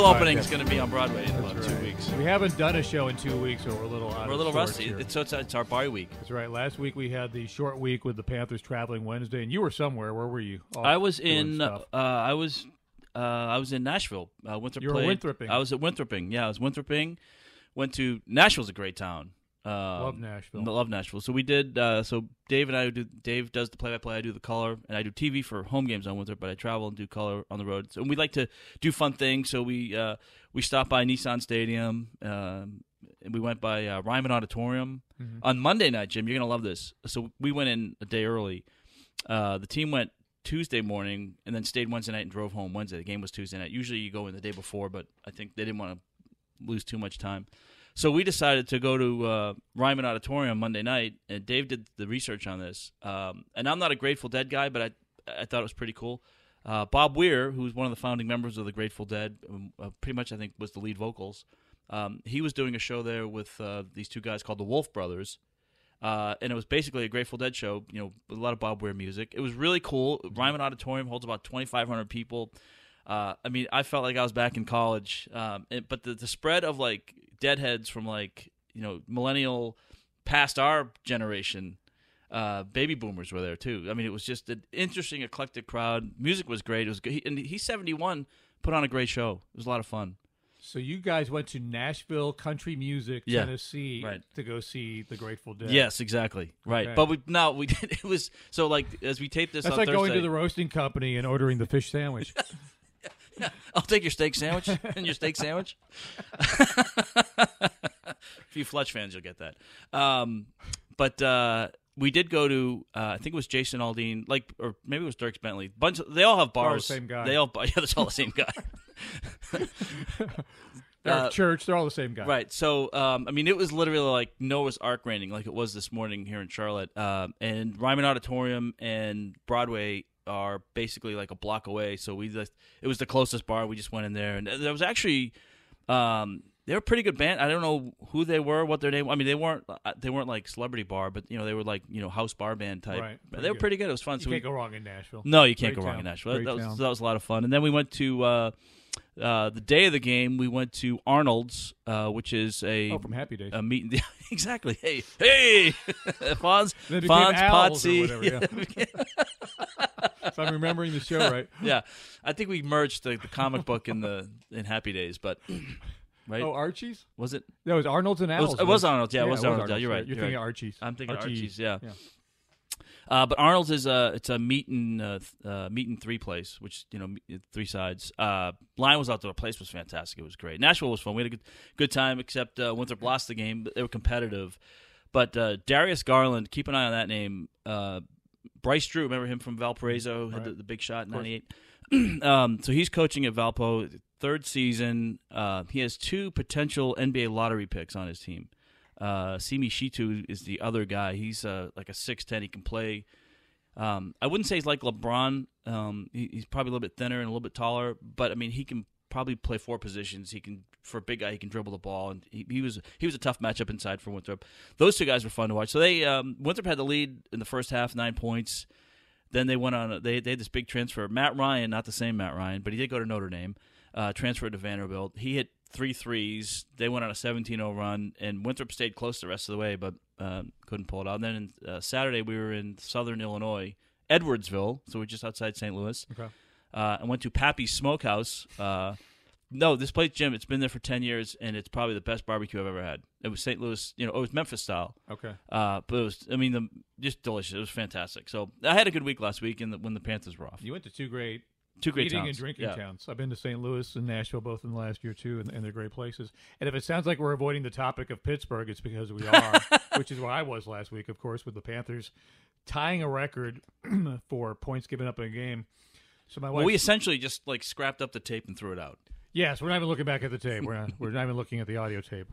Real week's opening is going to be on Broadway in about That's two right. weeks. We haven't done a show in two weeks, so we're a little out We're a little rusty. It's, so it's, it's our bye week. That's right. Last week we had the short week with the Panthers traveling Wednesday, and you were somewhere. Where were you? Off I was in. Uh. I was. Uh, I was in Nashville. Uh, Winthrop You were played. Winthroping. I was at Winthroping. Yeah, I was Winthroping. Went to Nashville's a great town. Um, Love Nashville. Love Nashville. So we did. Uh, so Dave and I do. Dave does the play-by-play. I do the color, and I do TV for home games on Winthrop. But I travel and do color on the road. So we like to do fun things. So we uh, we stopped by Nissan Stadium. Um, and we went by uh, Ryman Auditorium Mm-hmm. on Monday night. Jim, you're gonna love this. So we went in a day early. Uh, the team went Tuesday morning and then stayed Wednesday night and drove home Wednesday. The game was Tuesday night. Usually you go in the day before, but I think they didn't want to lose too much time. So we decided to go to uh, Ryman Auditorium Monday night, and Dave did the research on this. Um, and I'm not a Grateful Dead guy, but I I thought it was pretty cool. Uh, Bob Weir, who's one of the founding members of the Grateful Dead, um, uh, pretty much I think was the lead vocals. Um, he was doing a show there with uh, these two guys called the Wolf Brothers, uh, and it was basically a Grateful Dead show. You know, with a lot of Bob Weir music. It was really cool. Ryman Auditorium holds about 2,500 people. Uh, I mean, I felt like I was back in college. Um, and, but the the spread of like deadheads from like you know millennial past our generation. Uh, baby boomers were there too. I mean, it was just an interesting, eclectic crowd. Music was great. It was good. He, and he's seventy one. Put on a great show. It was a lot of fun. so you guys went to Nashville Country Music, Yeah, Tennessee, right. to go see the Grateful Dead. Yes, exactly. Right. Okay. But we no, we did. It was so like as we taped this. That's like going to the roasting company and ordering the fish sandwich. I'll take your steak sandwich and your steak sandwich. if you Fletch fans, you'll get that. Um, but uh, we did go to uh, I think it was Jason Aldean, like or maybe it was Dierks Bentley. Bunch of, they all have all the bars. same guy. They all yeah, that's all the same guy. They're Uh, church. They're all the same guy. Right. So, um, I mean, it was literally like Noah's Ark raining, like it was this morning here in Charlotte. Um, and Ryman Auditorium and Broadway are basically like a block away. So we just, it was the closest bar. We just went in there, and there was actually, um, they were a pretty good band. I don't know who they were, what their name. I mean, they weren't uh, they weren't like celebrity bar, but you know, they were like you know house bar band type. Right. But they were good. pretty good. It was fun. You so can't we, go wrong in Nashville. no, you can't Great go wrong in Nashville. That was, that was a lot of fun. And then we went to uh, uh, the day of the game. We went to Arnold's, uh, which is a Oh, from Happy Days. a meet. exactly. Hey, hey, Fonz, it Fonz, Potsy. whatever, if I'm remembering the show right. yeah, I think we merged the, the comic book in the in Happy Days, but right? Oh, Archie's? was it? That was Arnold's and It was- it was Arnold's, yeah, it was it Arnold's, yeah, you're right, You're you're thinking right. Archie's. I'm thinking Archie. Archie's. Yeah. Yeah. Uh, but Arnold's is a it's a meet and uh, uh, meet and three place, which you know three sides. Uh, line was out there. The place was fantastic. It was great. Nashville was fun. We had a good good time. Except uh, Winthrop lost the game, but they were competitive. But uh, Darius Garland, keep an eye on that name. Uh, Bryce Drew, remember him from Valparaiso, had the, the big shot in '98. um, so he's coaching at Valpo, third season. Uh, he has two potential NBA lottery picks on his team. Uh, Simi Shittu is the other guy. He's uh, like a six ten. He can play. Um, I wouldn't say he's like LeBron. Um, he, he's probably a little bit thinner and a little bit taller, but I mean he can probably play four positions. He can for a big guy. He can dribble the ball, and he, he was he was a tough matchup inside for Winthrop. Those two guys were fun to watch. So they um, Winthrop had the lead in the first half, nine points. Then they went on. They they had this big transfer. Matt Ryan, not the same Matt Ryan, but he did go to Notre Dame. Uh, transferred to Vanderbilt. He hit three threes. They went on a 17-0 run, and Winthrop stayed close the rest of the way, but uh, couldn't pull it out. And then uh, Saturday we were in Southern Illinois, Edwardsville, so we're just outside St. Louis. Okay. Uh, I went to Pappy's Smokehouse. Uh, no, this place, Jim, it's been there for ten years, and it's probably the best barbecue I've ever had. It was St. Louis, you know, it was Memphis style. Okay. Uh, but it was, I mean, the, just delicious. It was fantastic. So I had a good week last week, and when the Panthers were off, You went to two great two great eating towns. and drinking yeah. towns. I've been to St. Louis and Nashville both in the last year too, and, and they're great places. And if it sounds like we're avoiding the topic of Pittsburgh, it's because we are, which is where I was last week, of course, with the Panthers tying a record for points given up in a game. So my wife, Well, we essentially just like scrapped up the tape and threw it out. yes, we're not even looking back at the tape. We're not. We're not even looking at the audio tape.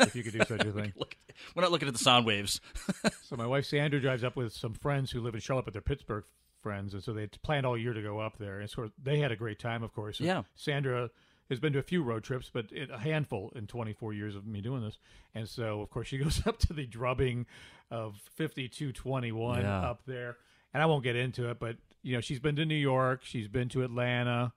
If you could do such a thing. We're not looking at the sound waves. So my wife Sandra drives up with some friends who live in Charlotte, but they're Pittsburgh friends, and so they planned all year to go up there. And sort of, they had a great time, of course. Yeah. Sandra has been to a few road trips, but it, a handful in 24 years of me doing this. And so, of course, she goes up to the drubbing of 52-21 Yeah. up there. And I won't get into it, but you know, she's been to New York, she's been to Atlanta.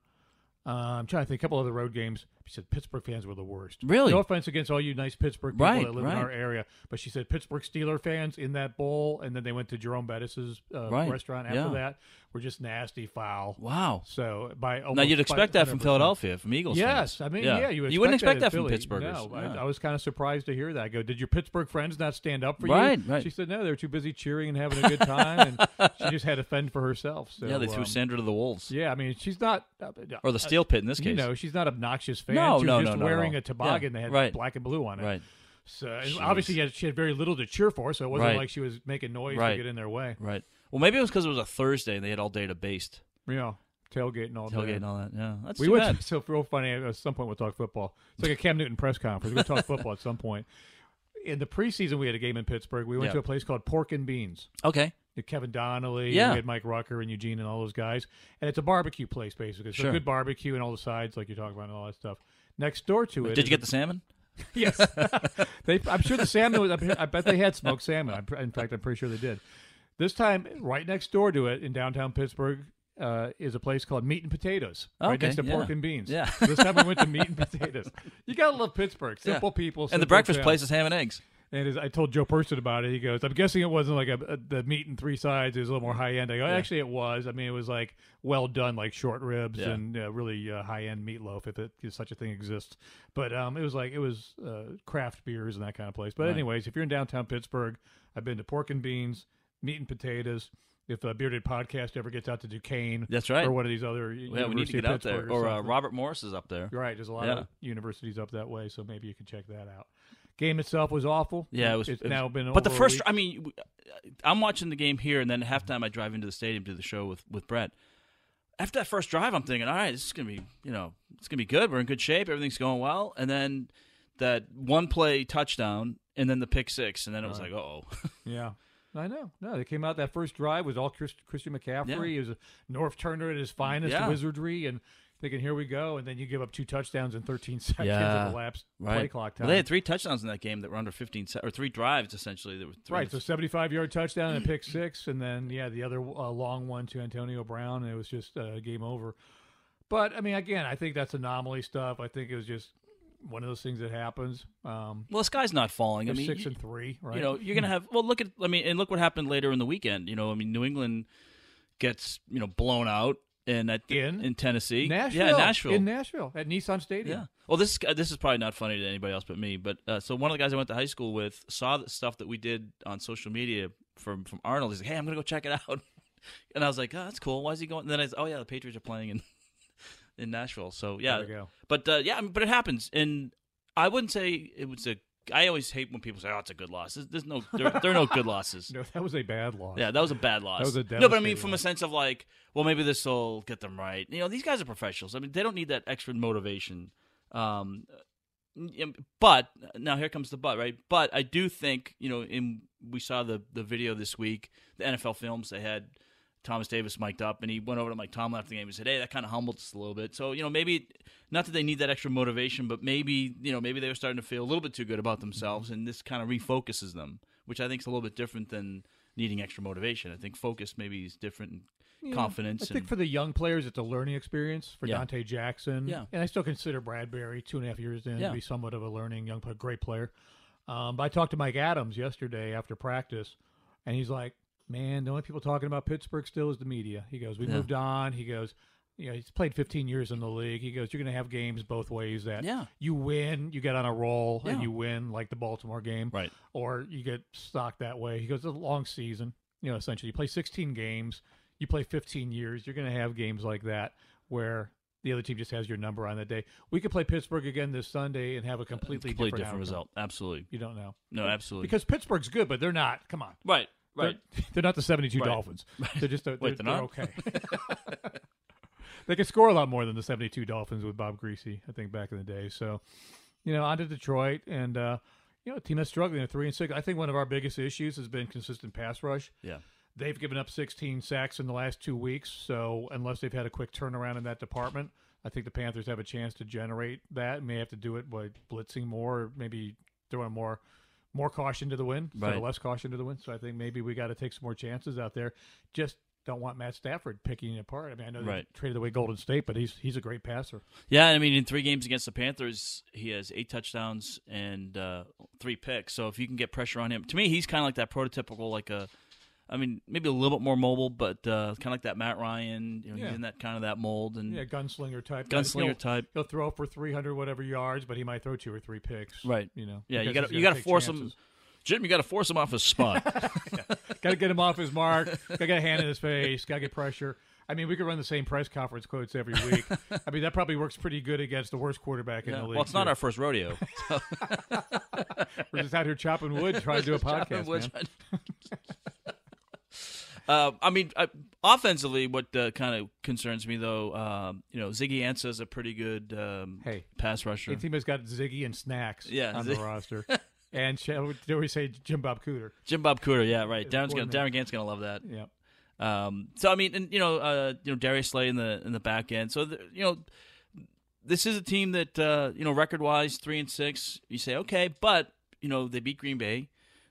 Uh, I'm trying to think a couple other road games. She said Pittsburgh fans were the worst. Really? No offense against all you nice Pittsburgh people Right, that live right. in our area, but she said Pittsburgh Steeler fans in that bowl, and then they went to Jerome Bettis's uh, Right, restaurant after yeah. that. Were just nasty, foul. Wow. So by Now you'd expect that from 500%. Philadelphia, from Eagles. Yes, fans. I mean, yeah, you, wouldn't expect that, in from. Pittsburghers. No, Yeah. I, I was kind of surprised to hear that. I go, did your Pittsburgh friends not stand up for Right, you? right. She said no, they were too busy cheering and having a good time, and she just had to fend for herself. So yeah, they threw um, Sandra to the wolves, Yeah, I mean, she's not, uh, or the steel pit in this case. you know, she's not obnoxious fan. No, she was no, just no, wearing a toboggan Yeah, that had right. black and blue on it. right, So obviously, she had, she had very little to cheer for, so it wasn't Right. like she was making noise Right. to get in their way. right. Well, maybe it was because it was a Thursday and they had all day to baste know, tailgate and all tailgate that. and all that. Yeah, that's We went bad. to, so real funny. At some point, we'll talk football. It's like a Cam Newton press conference. To talk football at some point. In the preseason, we had a game in Pittsburgh. We went Yeah. to a place called Pork and Beans. Okay, Kevin Donnelly, Yeah. we had Mike Rucker and Eugene and all those guys, and it's a barbecue place basically. So Sure. good barbecue and all the sides like you're talking about and all that stuff. Next door to it, did you get the salmon? Yes, they, I'm sure the salmon was. I bet they had smoked salmon. I'm, in fact, I'm pretty sure they did. This time, right next door to it in downtown Pittsburgh uh, is a place called Meat and Potatoes, right Okay, next to yeah. Pork and Beans. Yeah. So this time we went to Meat and Potatoes. You gotta love Pittsburgh. Simple Yeah. people. and the breakfast towns. place is ham and eggs. And as I told Joe Person about it, he goes, "I'm guessing it wasn't like a, a the meat and three sides. It was a little more high end." I go, "Actually, it was. I mean, it was like well done, like short ribs Yeah. and uh, really uh, high end meatloaf, if, it, if such a thing exists. But um, it was like it was uh, craft beers and that kind of place. But anyways, if you're in downtown Pittsburgh, I've been to Pork and Beans, Meat and Potatoes. If a bearded podcast ever gets out to Duquesne, That's right. or one of these other Yeah, we need to University get of out there. Pittsburgh Or uh, something. Robert Morris is up there. Right. There's a lot Yeah. of universities up that way, so maybe you can check that out. Game itself was awful. Yeah, it was. It's it was- now been. But the first. I mean, uh, I'm watching the game here, and then at halftime I drive into the stadium to the show with with Brett. After that first drive, I'm thinking, all right, this is gonna be, you know, it's gonna be good. We're in good shape. Everything's going well. And then that one play touchdown, and then the pick six, and then it was like, oh, Yeah. I know. No, they came out that first drive was all Chris, Christian McCaffrey. Yeah. He was a Norv Turner at his finest, Yeah. wizardry, and thinking, here we go. And then you give up two touchdowns in 13 seconds Yeah. of elapsed right. play clock time. Well, they had three touchdowns in that game that were under 15 se- or three drives essentially. That were three Right, so 75 yard touchdown and a pick six, and then yeah, the other uh, long one to Antonio Brown, and it was just uh, game over. But I mean, again, I think that's anomaly stuff. I think it was just one of those things that happens. Um, well, the sky's not falling. I mean, six you- and three, right? You know, you're gonna have. Well, look at. I mean, and look what happened later in the weekend. You know, I mean, New England gets you know blown out in at In? in Tennessee. Nashville, Yeah, Nashville. in Nashville at Nissan Stadium. Yeah. Well, this is- this is probably not funny to anybody else but me. But uh, so one of the guys I went to high school with saw the stuff that we did on social media from from Arnold. He's like, "Hey, I'm gonna go check it out," and I was like, "Oh, that's cool. Why is he going?" And then I was, "Oh yeah, the Patriots are playing in in Nashville." So yeah, There we go. but uh, yeah, I mean, but it happens, and I wouldn't say it was a. I always hate when people say, "Oh, it's a good loss." There's, there's no, there, there are no good losses. No, that was a bad loss. Yeah, that was a bad loss. was a no, but I mean, from a sense of like, well, maybe this will get them right. You know, these guys are professionals. I mean, they don't need that extra motivation. Um, mm, but now here comes the but, right? But I do think you know, in we saw the the video this week, the NFL films they had. Thomas Davis mic'd up, and he went over to Mike Tomlin after the game and said, "Hey, that kind of humbled us a little bit." So you know, maybe not that they need that extra motivation, but maybe you know, maybe they were starting to feel a little bit too good about themselves, and this kind of refocuses them, which I think is a little bit different than needing extra motivation. I think focus maybe is different, and Yeah, confidence. I think for the young players, it's a learning experience. For Yeah. Donte Jackson, Yeah. and I still consider Bradberry two and a half years in Yeah. to be somewhat of a learning young player, great player. Um, but I talked to Mike Adams yesterday after practice, and he's like, man, the only people talking about Pittsburgh still is the media. He goes, we moved on. He goes, you know, he's played 15 years in the league. He goes, you're going to have games both ways that Yeah. you win, you get on a roll, and you win like the Baltimore game, Right. or you get stocked that way. He goes, it's a long season. You know, essentially, you play 16 games, you play 15 years. You're going to have games like that where the other team just has your number on that day. We could play Pittsburgh again this Sunday and have a completely, Completely different, different result. Absolutely. You don't know. No, absolutely. Because Pittsburgh's good, but they're not. Come on. right. They're, Right. they're not the 72 Right. Dolphins. They're just a, they're, they're they're not? okay. they could score a lot more than the 72 Dolphins with Bob Griese, I think, back in the day. So, you know, on to Detroit and uh, you know, a team that's struggling at three and six. I think one of our biggest issues has been consistent pass rush. Yeah. They've given up 16 sacks in the last two weeks. So unless they've had a quick turnaround in that department, I think the Panthers have a chance to generate that. May have to do it by blitzing more, or maybe throwing more more caution to the wind, Right. less caution to the wind. So I think maybe we got to take some more chances out there. Just don't want Matt Stafford picking it apart. I mean, I know they Right. traded away Golden Tate, but he's he's a great passer. Yeah, I mean, in three games against the Panthers, he has eight touchdowns and uh, three picks. So if you can get pressure on him, to me, he's kind of like that prototypical, like a, I mean, maybe a little bit more mobile, but uh, kind of like that Matt Ryan. You know, Yeah. he's in that kind of that mold and Yeah, gunslinger type. gunslinger He'll- type. He'll throw for 300 whatever yards, but he might throw two or three picks. Right. You know. Yeah, you got you got to got to take force him, chances. Jim. You got to force him off his spot. Got to get him off his mark. Got to get a hand in his face. Got to get pressure. I mean, we could run the same press conference quotes every week. I mean, that probably works pretty good against the worst quarterback in the league. Well, it's not too. our first rodeo. So. We're just out here chopping wood, trying to do a podcast. wood, man. Uh, I mean, I, offensively, what uh, kind of concerns me though, um, you know, Ziggy Ansah is a pretty good um, Hey, pass rusher. the team has got Ziggy and Snacks Yeah, on Zig- the roster. And shall do we say Jim Bob Cooter? Jim Bob Cooter, yeah, right. Darren's gonna. Darin Gantt's gonna love that. Yeah. Um, so I mean, and you know, uh, you know, Darius Slay in the in the back end. So the, you know, this is a team that uh, you know, record wise, three and six. You say okay, but you know, they beat Green Bay,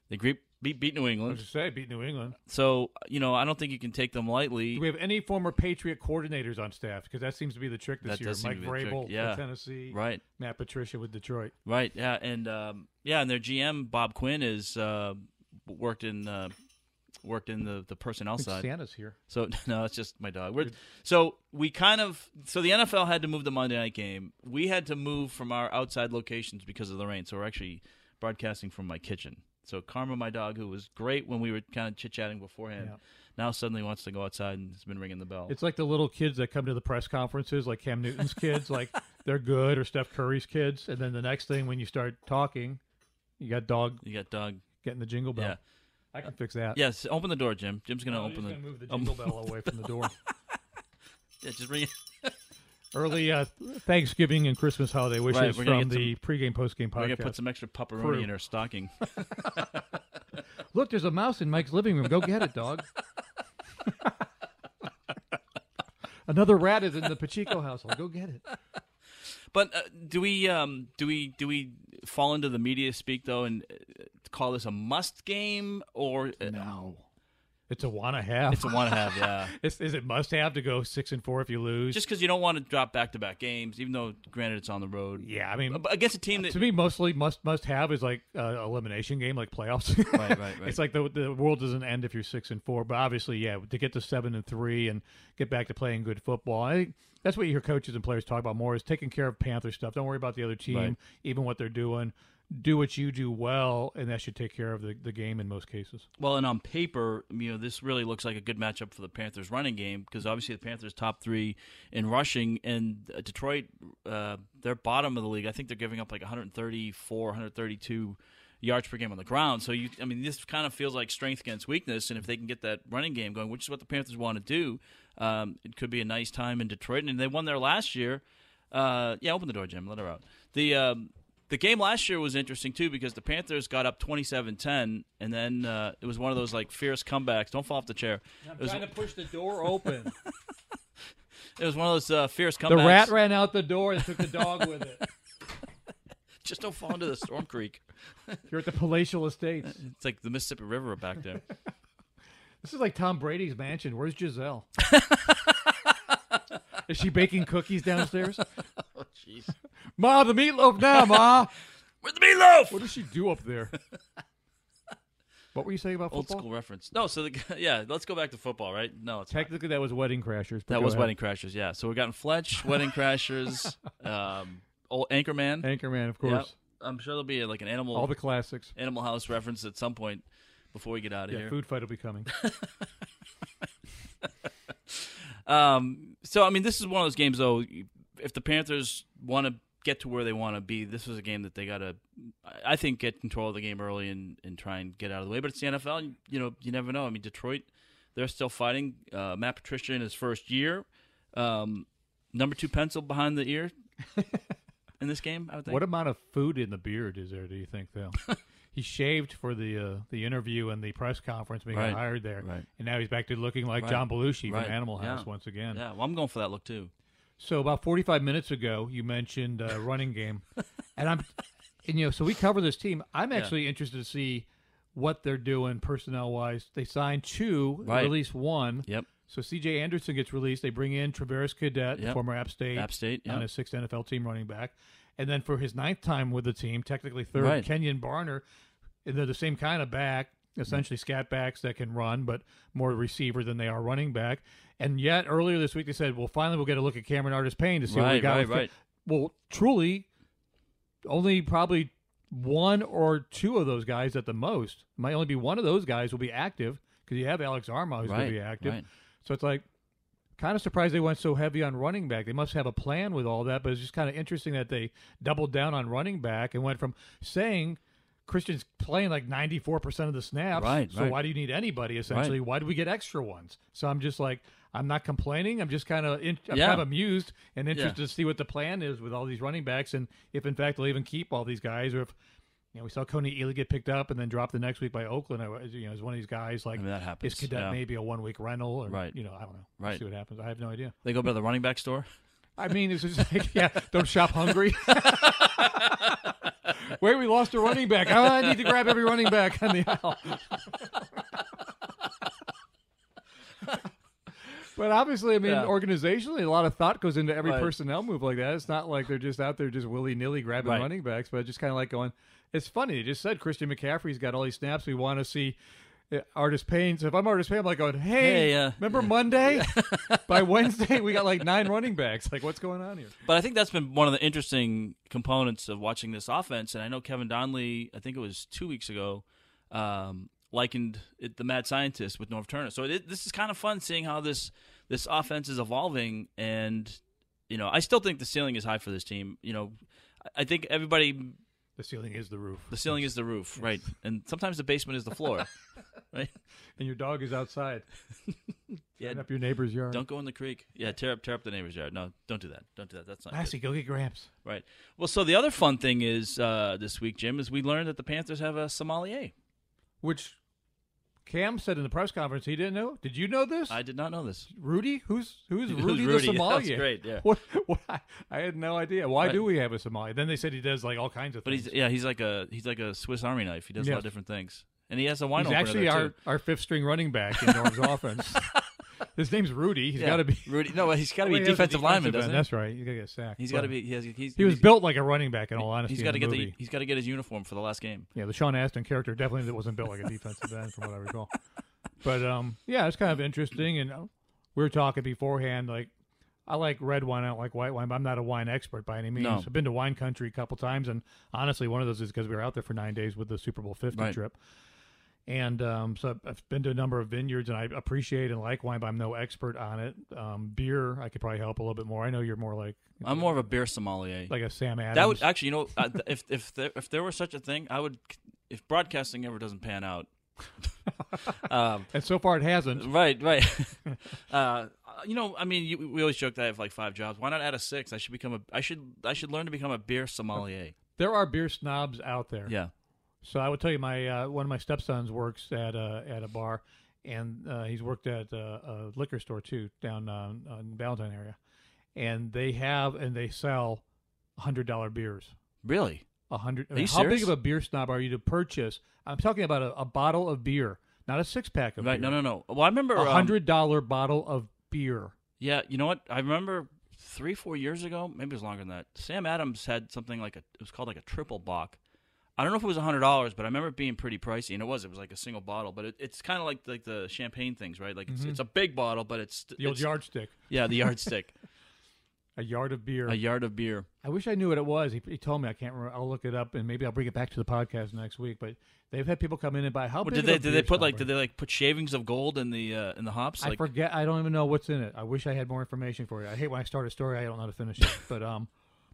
they beat beat, beat New I was England. just say beat New England. So you know, I don't think you can take them lightly. Do we have any former Patriot coordinators on staff? Because that seems to be the trick this That year. Mike to be the trick, Vrabel yeah. with Tennessee, right, Matt Patricia with Detroit. right, yeah, and um, yeah, and their GM Bob Quinn is uh, worked in. Uh, Worked in the, the personnel side. Santa's here. So no, it's just my dog. We're, so we kind of so the NFL had to move the Monday night game. We had to move from our outside locations because of the rain. So we're actually broadcasting from my kitchen. So Karma, my dog, who was great when we were kind of chit chatting beforehand, Yeah. now suddenly wants to go outside and has been ringing the bell. It's like the little kids that come to the press conferences, like Cam Newton's kids, like they're good, or Steph Curry's kids, and then the next thing when you start talking, you got dog you got dog. getting the jingle bell. Yeah. I can fix that. Yes, open the door, Jim. Jim's gonna No, open he's the. gonna move the um, jingle bell away from the door. yeah, just ring it. Early uh, Thanksgiving and Christmas holiday wishes Right, from the pregame postgame podcast. We're gonna put some extra pepperoni in her stocking. Look, there's a mouse in Mike's living room. Go get it, dog. Another rat is in the Pacheco household. Go get it. But uh, do we um, do we do we fall into the media speak though and uh, call this a must game or uh, No. It's a wanna have. it's a want to have? Yeah, Is, is it must have to go six and four if you lose? just because you don't want to drop back to back games, even though granted it's on the road. yeah, I mean, But against a team that to me, mostly must must have is like uh, elimination game, like playoffs. Right, right, right. It's like the the world doesn't end if you're six and four, but obviously, yeah, to get to seven and three and get back to playing good football. I think that's what you hear coaches and players talk about more is taking care of Panther stuff. Don't worry about the other team, Right. even what they're doing. Do what you do well, and that should take care of the, the game in most cases. Well, and on paper, you know, this really looks like a good matchup for the Panthers' running game because obviously the Panthers top three in rushing, and uh, Detroit, uh, they're bottom of the league. I think they're giving up like 134, 132 yards per game on the ground. So you, I mean, this kind of feels like strength against weakness, and if they can get that running game going, which is what the Panthers want to do, um, it could be a nice time in Detroit. And they won there last year. Uh, yeah, open the door, Jim. Let her out. The um, the game last year was interesting too because the Panthers got up 27-10 and then uh, it was one of those like fierce comebacks. Don't fall off the chair. It was, trying to push the door open. it was one of those uh, fierce comebacks. the rat ran out the door and took the dog with it. Just don't fall into the storm creek. You're at the palatial estates. It's like the Mississippi River back there. This is like Tom Brady's mansion. Where's Gisele? is she baking cookies downstairs? Jeez. Ma, the meatloaf now, Ma. Where's the meatloaf? What does she do up there? What were you saying about Old football? school reference. No, so the, yeah, let's go back to football, right? No, it's. Technically, that was Wedding Crashers. that was ahead. Wedding Crashers. Yeah, so we got Fletch, Wedding Crashers, um, old Anchorman. Anchorman, of Yep. course. I'm sure there'll be like an animal All the classics. Animal House reference at some point before we get out of Yeah, here. Food Fight will be coming. Um, so I mean, this is one of those games though. If the Panthers want to get to where they want to be, this is a game that they got to, I think, get control of the game early and, and try and get out of the way. But it's the NFL. You, you know, you never know. I mean, Detroit, they're still fighting. Uh, Matt Patricia in his first year, um, number two pencil behind the ear in this game. I would think. What amount of food in the beard is there? Do you think, though? he shaved for the uh, the interview and the press conference when he Right. got hired there, Right. and now he's back to looking like Right. John Belushi from Animal House Yeah. once again. yeah, well, I'm going for that look too. So about 45 minutes ago, you mentioned uh, running game, and I'm, and you know, so we cover this team. I'm Yeah. actually interested to see what they're doing personnel wise. They signed two, Right. release one. Yep. So C.J. Anderson gets released. They bring in Travaris Cadet, Yep. former App State, App State, on his sixth NFL team running back, and then for his ninth time with the team, technically third, Right. Kenjon Barner. And they're the same kind of back, essentially scat backs that can run, but more receiver than they are running back. And yet earlier this week they said, "Well, finally we'll get a look at Cameron Artis Payne to see what we Right, got." right, with- right. Well, truly, only probably one or two of those guys at the most. Might only be one of those guys will be active because you have Alex Armah who's going Right, to be active. right. So it's like kind of surprised they went so heavy on running back. They must have a plan with all that, but it's just kind of interesting that they doubled down on running back and went from saying Christian's playing like 94% of the snaps. Right, So right. why do you need anybody essentially? Right. Why do we get extra ones? So I'm just like I'm not complaining. I'm just kind of in, I'm Yeah. kind of amused and interested Yeah. to see what the plan is with all these running backs and if in fact they'll even keep all these guys or if you know, we saw Coney Ely get picked up and then dropped the next week by Oakland. I was, you know, as one of these guys like I mean, that happens, is cadet yeah. maybe a one week rental or Right. you know, I don't know. Right. See what happens. I have no idea. They go by the running back store. I mean, it's just like, yeah, don't shop hungry. Wait, we lost a running back. Oh, I need to grab every running back on the aisle. but obviously, I mean, Yeah. organizationally, a lot of thought goes into every Right. personnel move like that. It's not like they're just out there just willy nilly grabbing Right. running backs, but just kind of like going, it's funny. They just said Christian McCaffrey's got all these snaps. We want to see. Uh, Artis Payne. So if I'm Artis Payne, I'm like going, "Hey, Hey, uh, remember Monday? By Wednesday, we got like nine running backs. Like, what's going on here?" But I think that's been one of the interesting components of watching this offense. And I know Kevin Donnelly, I think it was two weeks ago, um, likened it, the mad scientist with Norv Turner. So it, this is kind of fun seeing how this this offense is evolving. And you know, I still think the ceiling is high for this team. You know, I think everybody The ceiling is the roof. the ceiling is the roof, right? And sometimes the basement is the floor, right? and your dog is outside. Yeah, up your neighbor's yard. don't go in the creek. Yeah, tear up tear up the neighbor's yard. No, don't do that. Don't do that. That's not good. Go get Gramps. Right. Well, so the other fun thing is uh, this week, Jim, is we learned that the Panthers have a sommelier. Which Cam said in the press conference he didn't know. Did you know this? I did not know this. Rudy? Who's who's Rudy, Rudy? the sommelier? That's great, yeah. What, what, I, I had no idea. Why Right. do we have a sommelier? Then they said he does like all kinds of But things. he's yeah, he's like a he's like a Swiss Army knife. He does a lot of different things, and he has a wine He's actually our, too. our fifth string running back in Norv's offense. His name's Rudy. He's Yeah. got to be Rudy. No, he's got to be he has a defensive lineman, doesn't he? That's right. He's got to get sacked. He's got to be. He, has, he's, He was he's- built like a running back. In all honesty, He's got to in get the the he's got to get his uniform for the last game. Yeah, the Sean Astin character definitely wasn't built like a defensive end, from what I recall. But um, yeah, it's kind of interesting. And uh, we were talking beforehand, like I like red wine, I don't like white wine, but I'm not a wine expert by any means. No. I've been to wine country a couple times, and honestly, one of those is because we were out there for nine days with the Super Bowl Fifty Right. trip. And um, so I've- been to a number of vineyards, and I appreciate and like wine, but I'm no expert on it. Um, beer, I could probably help a little bit more. I know you're more like I'm more of a beer sommelier. like a Sam Adams. that would actually, you know, if if there, if there were such a thing, I would. If broadcasting ever doesn't pan out, um, and so far it hasn't. Right, right. uh, you know, I mean, you, we always joke that I have like five jobs. Why not add a six? I should become a. I should. I should learn to become a beer sommelier. There are beer snobs out there. Yeah. So I would tell you, my uh, one of my stepsons works at a at a bar, and uh, he's worked at uh, a liquor store too down uh, in Ballantyne area, and they have and they sell hundred dollar beers. Really? A hundred. Are you how big of a beer snob are you to purchase? I'm talking about a, a bottle of beer, not a six pack of beer. Right. beer. No, no, no. Well, I remember A um, hundred dollar bottle of beer. Yeah. You know what? I remember three, four years ago, maybe it was longer than that. Sam Adams had something like a. It was called like a triple bock. I don't know if it was hundred dollars, but I remember it being pretty pricey, and it was. It was like a single bottle, but it, it's kind of like like the champagne things, right? Like it's, it's a big bottle, but it's Mm-hmm. The old it's- yardstick, Yeah, the yardstick, a yard of beer. a yard of beer. I wish I knew what it was. He, he told me I can't remember. I'll look it up and maybe I'll bring it back to the podcast next week. But they've had people come in and buy. How Well, big did they of a did they beer put like stopper? did they like put shavings of gold in the uh, in the hops? I Like forget. I don't even know what's in it. I wish I had more information for you. I hate when I start a story I don't know how to finish it. But um,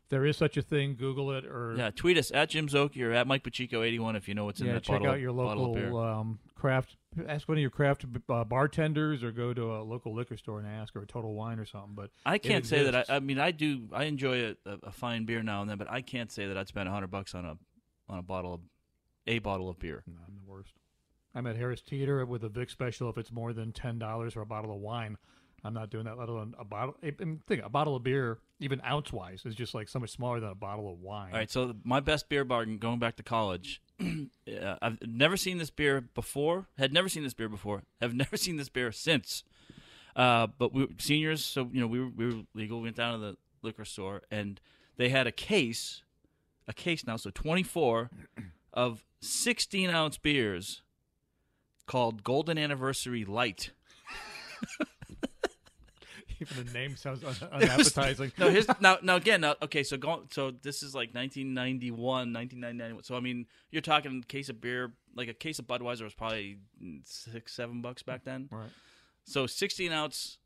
there is such a thing. Google it or yeah, tweet us at Jim Szoke or at Mike Pacheco eighty one if you know what's in yeah, that check bottle. out your bottle of beer. local um, craft. Ask one of your craft uh, bartenders or go to a local liquor store and ask or a Total Wine or something. But I can't say that. I, I mean, I do. I enjoy a, a, a fine beer now and then, but I can't say that I'd spend hundred bucks on a on a bottle of a bottle of beer. No, I'm the worst. I'm at Harris Teeter with a Vic special. If it's more than ten dollars for a bottle of wine, I'm not doing that. Let alone a bottle. I mean, think a bottle of beer, even ounce wise, is just like so much smaller than a bottle of wine. All right, so my best beer bargain going back to college. uh, I've never seen this beer before. Had never seen this beer before. Have never seen this beer since. Uh, but we were seniors, so you know we were, we were legal. We went down to the liquor store, and they had a case, a case now, so 24 of 16 ounce beers called Golden Anniversary Light. Even the name sounds un- unappetizing. No, here's now. Now again, now, okay. So going. So this is like 1991, 1991. So I mean, you're talking case of beer, like a case of Budweiser was probably six, seven bucks back then. right. So 16 ounce,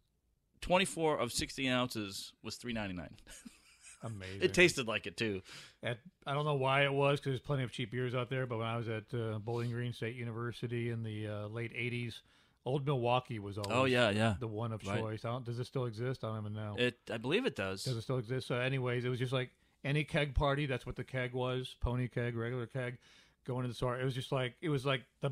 24 of 16 ounces was 3.99. Amazing. It tasted like it too. At, I don't know why it was because there's plenty of cheap beers out there. But when I was at uh, Bowling Green State University in the uh, late '80s, Old Milwaukee was oh, always Oh yeah, yeah. the one of Right. choice. I don't, does it still exist? I don't even know. It. I believe it does. Does it still exist? So, anyways, it was just like any keg party. That's what the keg was: pony keg, regular keg. Going to the store, it was just like it was like the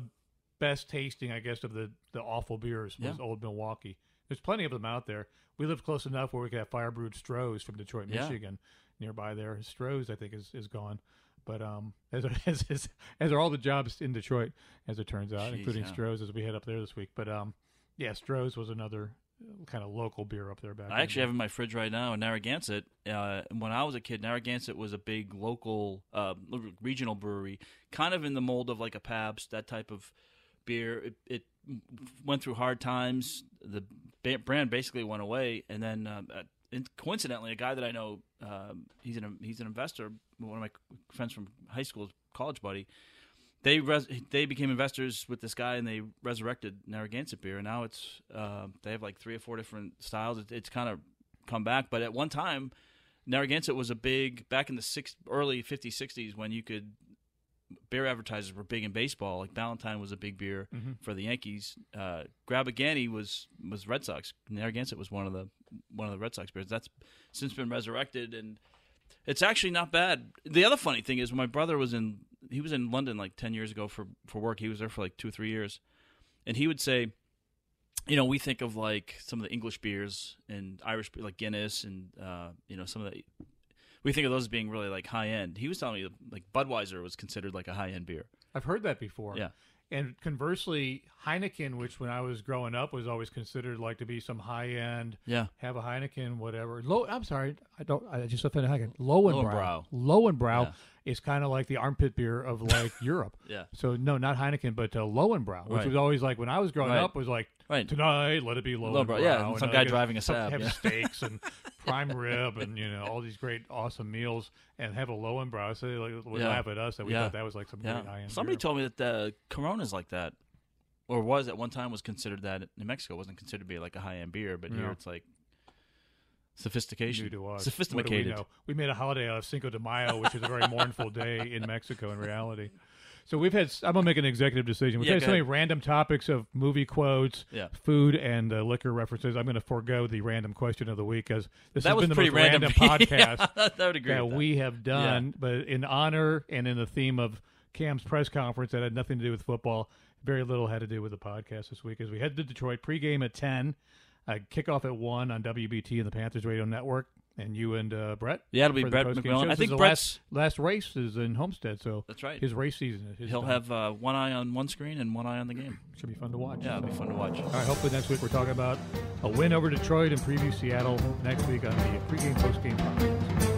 best tasting, I guess, of the the awful beers was Yeah. Old Milwaukee. There's plenty of them out there. We live close enough where we could have fire brewed Strohs from Detroit, Yeah. Michigan, nearby there. Strohs, I think, is, is gone. But um, as, are, as as as are all the jobs in Detroit, as it turns out, Jeez, including yeah. Strohs as we head up there this week. But um, yeah, Strohs was another kind of local beer up there back. I actually have in my fridge right now in Narragansett. Uh, when I was a kid, Narragansett was a big local, uh, regional brewery, kind of in the mold of like a Pabst, that type of beer. It, it went through hard times. The brand basically went away, and then uh, and coincidentally, a guy that I know, um, he's an he's an investor. One of my friends from high school, college buddy. They res- they became investors with this guy, and they resurrected Narragansett beer. And now it's uh, they have like three or four different styles. It, it's kind of come back, but at one time, Narragansett was a big back in the six, early 50s, 60s when you could beer advertisers were big in baseball. Like Ballantine was a big beer for the Yankees. Uh, Grabagani was was Red Sox. Narragansett was one of the one of the Red Sox beers. That's since been resurrected, and it's actually not bad. The other funny thing is, my brother was in he was in London like ten years ago for for work. He was there for like two or three years, and he would say. You know, we think of like some of the English beers and Irish, beer, like Guinness, and uh, you know some of the we think of those as being really like high end. He was telling me like Budweiser was considered like a high end beer. I've heard that before. Yeah. And conversely, Heineken, which when I was growing up was always considered like to be some high end, Yeah. have a Heineken, whatever. Low. I'm sorry, I don't. I just offended Heineken. Lowenbrau. Lowenbrau. Lowenbrau Yeah. is kind of like the armpit beer of like Europe. Yeah. So no, not Heineken, but uh, Lowenbrau, which Right. was always like when I was growing Right. up was like Right. tonight let it be Lowenbrau. Lowenbrau, yeah, and and some guy driving a Saab, have yeah. steaks and prime rib and you know all these great awesome meals and have a Lowenbrau. So they like, would Yeah. laugh at us that we Yeah. thought that was like some Yeah. great high end. Somebody told me that the Corona's like that, or was at one time was considered that in Mexico wasn't considered to be like a high end beer, but here Yeah. it's like sophistication, new to us. What do sophisticated. We, we made a holiday out of Cinco de Mayo, which is a very mournful day in Mexico in reality. So we've had. I'm gonna make an executive decision. We've Yeah, had go so many ahead. random topics of movie quotes, Yeah. food, and uh, liquor references. I'm going to forego the random question of the week as this That has was been the pretty most random. podcast I would agree. that with that. we have done. But in honor and in the theme of Cam's press conference that had nothing to do with football, very little had to do with the podcast this week. As we head to Detroit, pregame at ten, uh, kickoff at one on WBT and the Panthers Radio Network. And you and uh, Brett. Yeah, it'll be Brett McMillan. I think Brett's- last, last race is in Homestead, so That's right. His race season. Is He'll done. have uh, one eye on one screen and one eye on the game. should be fun to watch. Yeah, it'll be fun to watch. All right, hopefully next week we're talking about a win over Detroit and preview Seattle next week on the pregame postgame podcast.